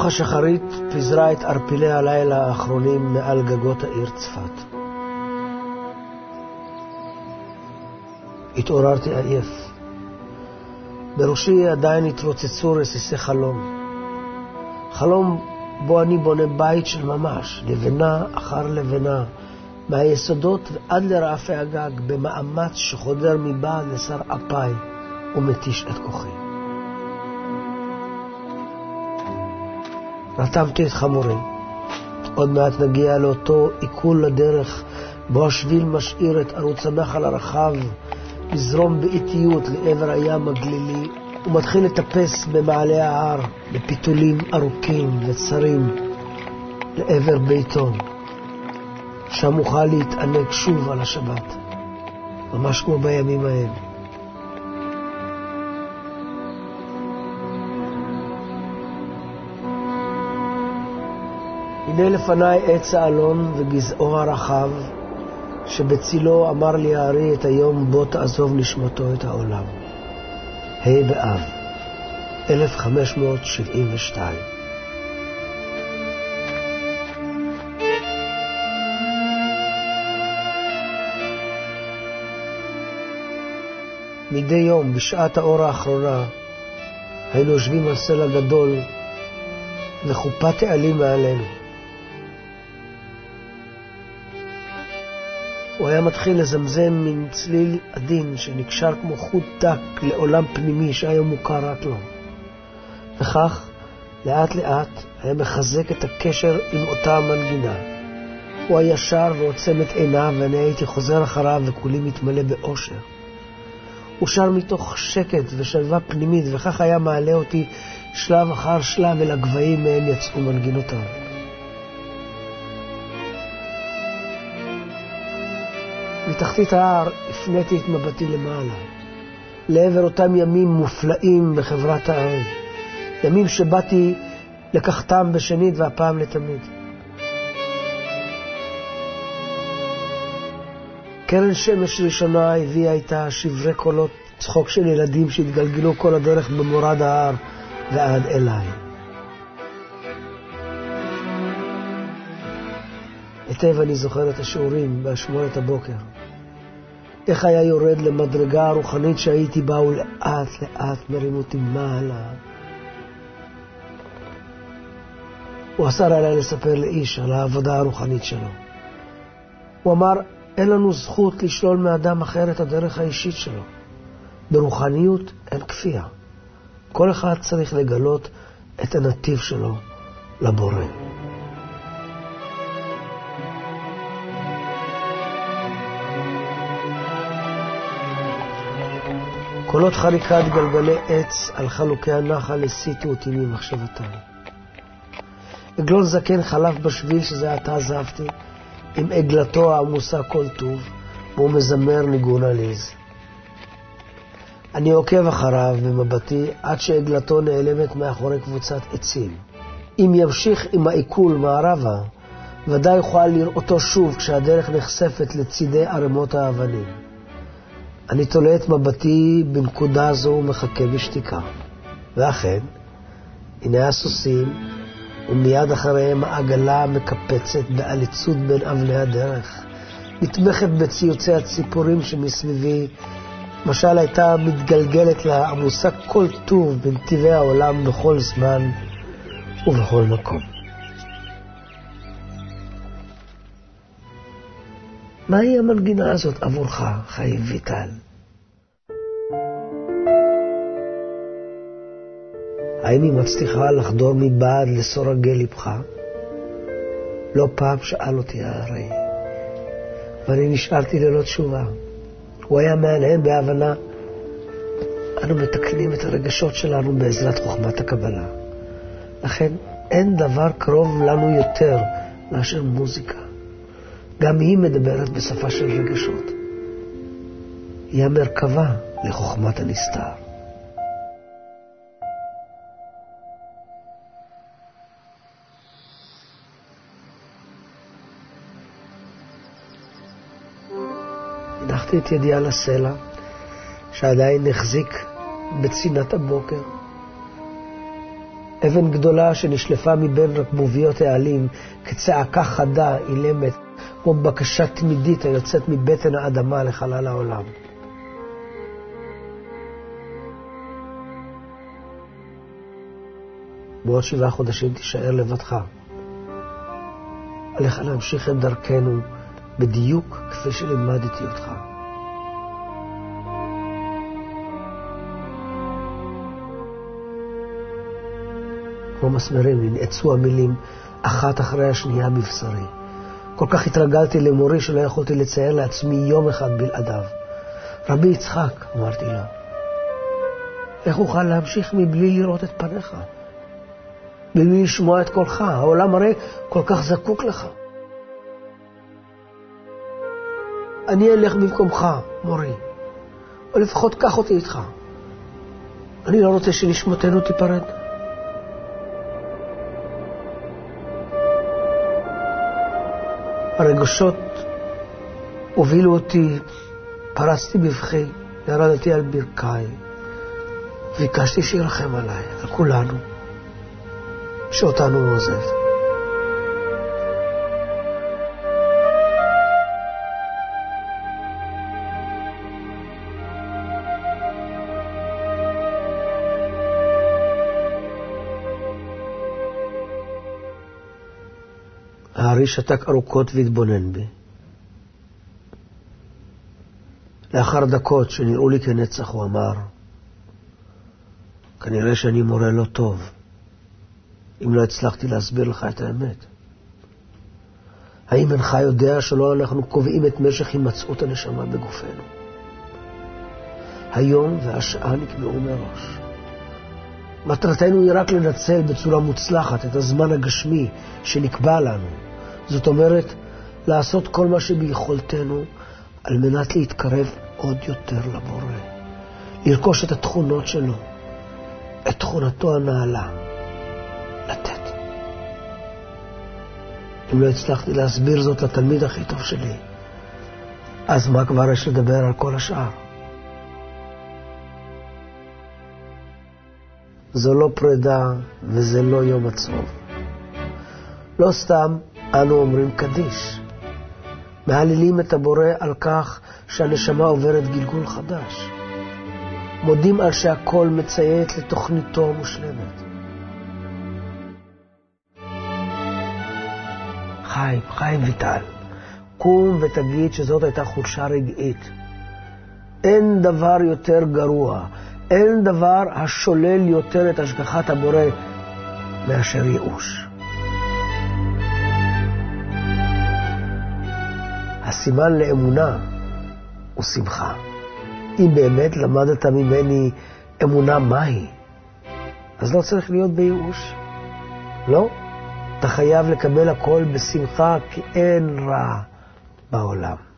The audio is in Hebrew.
רוח השחרית פיזרה את ערפילי הלילה האחרונים מעל גגות העיר צפת. התעוררתי עייף. בראשי עדיין התרוצצו רסיסי חלום. חלום בו אני בונה בית של ממש, לבנה אחר לבנה, מהיסודות ועד לרעפי הגג, במאמץ שחודר מבעד לשר אפי ומתיש את כוחי. רתמתי את חמורי. עוד מעט נגיע לאותו עיכול לדרך, בו השביל משאיר את ערוץ הנחל הרחב לזרום באיטיות לעבר הים הגלילי, ומתחיל לטפס במעלה ההר, בפיתולים ארוכים וצרים, לעבר ביתו. שם אוכל להתענג שוב על השבת, ממש כמו בימים ההם. הנה לפניי עץ האלון וגזעו הרחב, שבצילו אמר לי הארי את היום בו תעזוב נשמתו את העולם. ה' באב, 1572 מדי יום, בשעת האור האחרונה, היינו יושבים על סלע גדול וחופת העלים מעלינו. היה מתחיל לזמזם מין צליל עדין שנקשר כמו חוט דק לעולם פנימי שהיה מוכר רק לו. וכך, לאט לאט, היה מחזק את הקשר עם אותה המנגינה. הוא היה שר ועוצם את עיניו, ואני הייתי חוזר אחריו וכולי מתמלא באושר. הוא שר מתוך שקט ושלווה פנימית, וכך היה מעלה אותי שלב אחר שלב אל הגבהים מהם יצאו מנגינותיו. מתחתית ההר הפניתי את מבטי למעלה, לעבר אותם ימים מופלאים בחברת הארץ, ימים שבאתי לקחתם בשנית והפעם לתמיד. קרן שמש ראשונה הביאה איתה שברי קולות צחוק של ילדים שהתגלגלו כל הדרך במורד ההר ועד אליי. היטב אני זוכר את השיעורים באשמורת הבוקר. איך היה יורד למדרגה הרוחנית שהייתי בה, ולאט לאט מרים אותי מעלה. הוא אסר עליי לספר לאיש על העבודה הרוחנית שלו. הוא אמר, אין לנו זכות לשלול מאדם אחר את הדרך האישית שלו. ברוחניות אין כפייה. כל אחד צריך לגלות את הנתיב שלו לבורא. קולות חריקת גלגלי עץ על חלוקי הנחל הסיטו אותי ממחשבותיי. עגלון זקן חלף בשביל שזה עתה עזבתי, עם עגלתו העמוסה כל טוב, והוא מזמר ניגון עליז. אני עוקב אחריו במבטי עד שעגלתו נעלמת מאחורי קבוצת עצים. אם ימשיך עם העיכול מערבה, ודאי יוכל לראותו שוב כשהדרך נחשפת לצידי ערימות האבנים. אני תולה את מבטי בנקודה זו ומחכה בשתיקה. ואכן, הנה הסוסים, ומיד אחריהם העגלה מקפצת בעליצות בין אבני הדרך, נתמכת בציוצי הציפורים שמסביבי, משל הייתה מתגלגלת לה עמוסה כל טוב בנתיבי העולם בכל זמן ובכל מקום. מהי המנגינה הזאת עבורך, חיים ויטל? האם היא מצליחה לחדור מבעד לסורגי לבך? לא פעם שאל אותי הארי, ואני נשארתי ללא תשובה. הוא היה מהנהן בהבנה, אנו מתקנים את הרגשות שלנו בעזרת חוכמת הקבלה. לכן אין דבר קרוב לנו יותר מאשר מוזיקה. גם היא מדברת בשפה של רגשות. היא המרכבה לחוכמת הנסתר. הנחתי את ידי על הסלע, שעדיין החזיק בצינת הבוקר. אבן גדולה שנשלפה מבין רקבוביות העלים כצעקה חדה, אילמת, כמו בקשה תמידית היוצאת מבטן האדמה לחלל העולם. בעוד שבעה חודשים תישאר לבדך. עליך להמשיך את דרכנו בדיוק כפי שלימדתי אותך. כמו מסמרים, ננעצו המילים אחת אחרי השנייה בבשרי. כל כך התרגלתי למורי שלא יכולתי לצייר לעצמי יום אחד בלעדיו. רבי יצחק, אמרתי לו, איך אוכל להמשיך מבלי לראות את פניך? מבלי לשמוע את קולך? העולם הרי כל כך זקוק לך. אני אלך במקומך, מורי, או לפחות קח אותי איתך. אני לא רוצה שנשמותינו תיפרד. הרגשות הובילו אותי, פרצתי בבכי, ירדתי על ברכיי, ביקשתי שירחם עליי, על כולנו, שאותנו הוא עוזב. הארי שתק ארוכות והתבונן בי. לאחר דקות שנראו לי כנצח, הוא אמר, כנראה שאני מורה לא טוב, אם לא הצלחתי להסביר לך את האמת. האם אינך יודע שלא אנחנו קובעים את משך הימצאות הנשמה בגופנו? היום והשעה נקבעו מראש. מטרתנו היא רק לנצל בצורה מוצלחת את הזמן הגשמי שנקבע לנו. זאת אומרת, לעשות כל מה שביכולתנו על מנת להתקרב עוד יותר לבורא. לרכוש את התכונות שלו, את תכונתו הנעלה, לתת. אם לא הצלחתי להסביר זאת לתלמיד הכי טוב שלי, אז מה כבר יש לדבר על כל השאר? זו לא פרידה וזה לא יום עצוב. לא סתם אנו אומרים קדיש. מהללים את הבורא על כך שהנשמה עוברת גלגול חדש. מודים על שהכל מציית לתוכניתו המושלמת. חיים, חיים ויטל, קום ותגיד שזאת הייתה חולשה רגעית. אין דבר יותר גרוע, אין דבר השולל יותר את השגחת הבורא מאשר ייאוש. הסימן לאמונה הוא שמחה. אם באמת למדת ממני אמונה מהי, אז לא צריך להיות בייאוש. לא, אתה חייב לקבל הכל בשמחה, כי אין רע בעולם.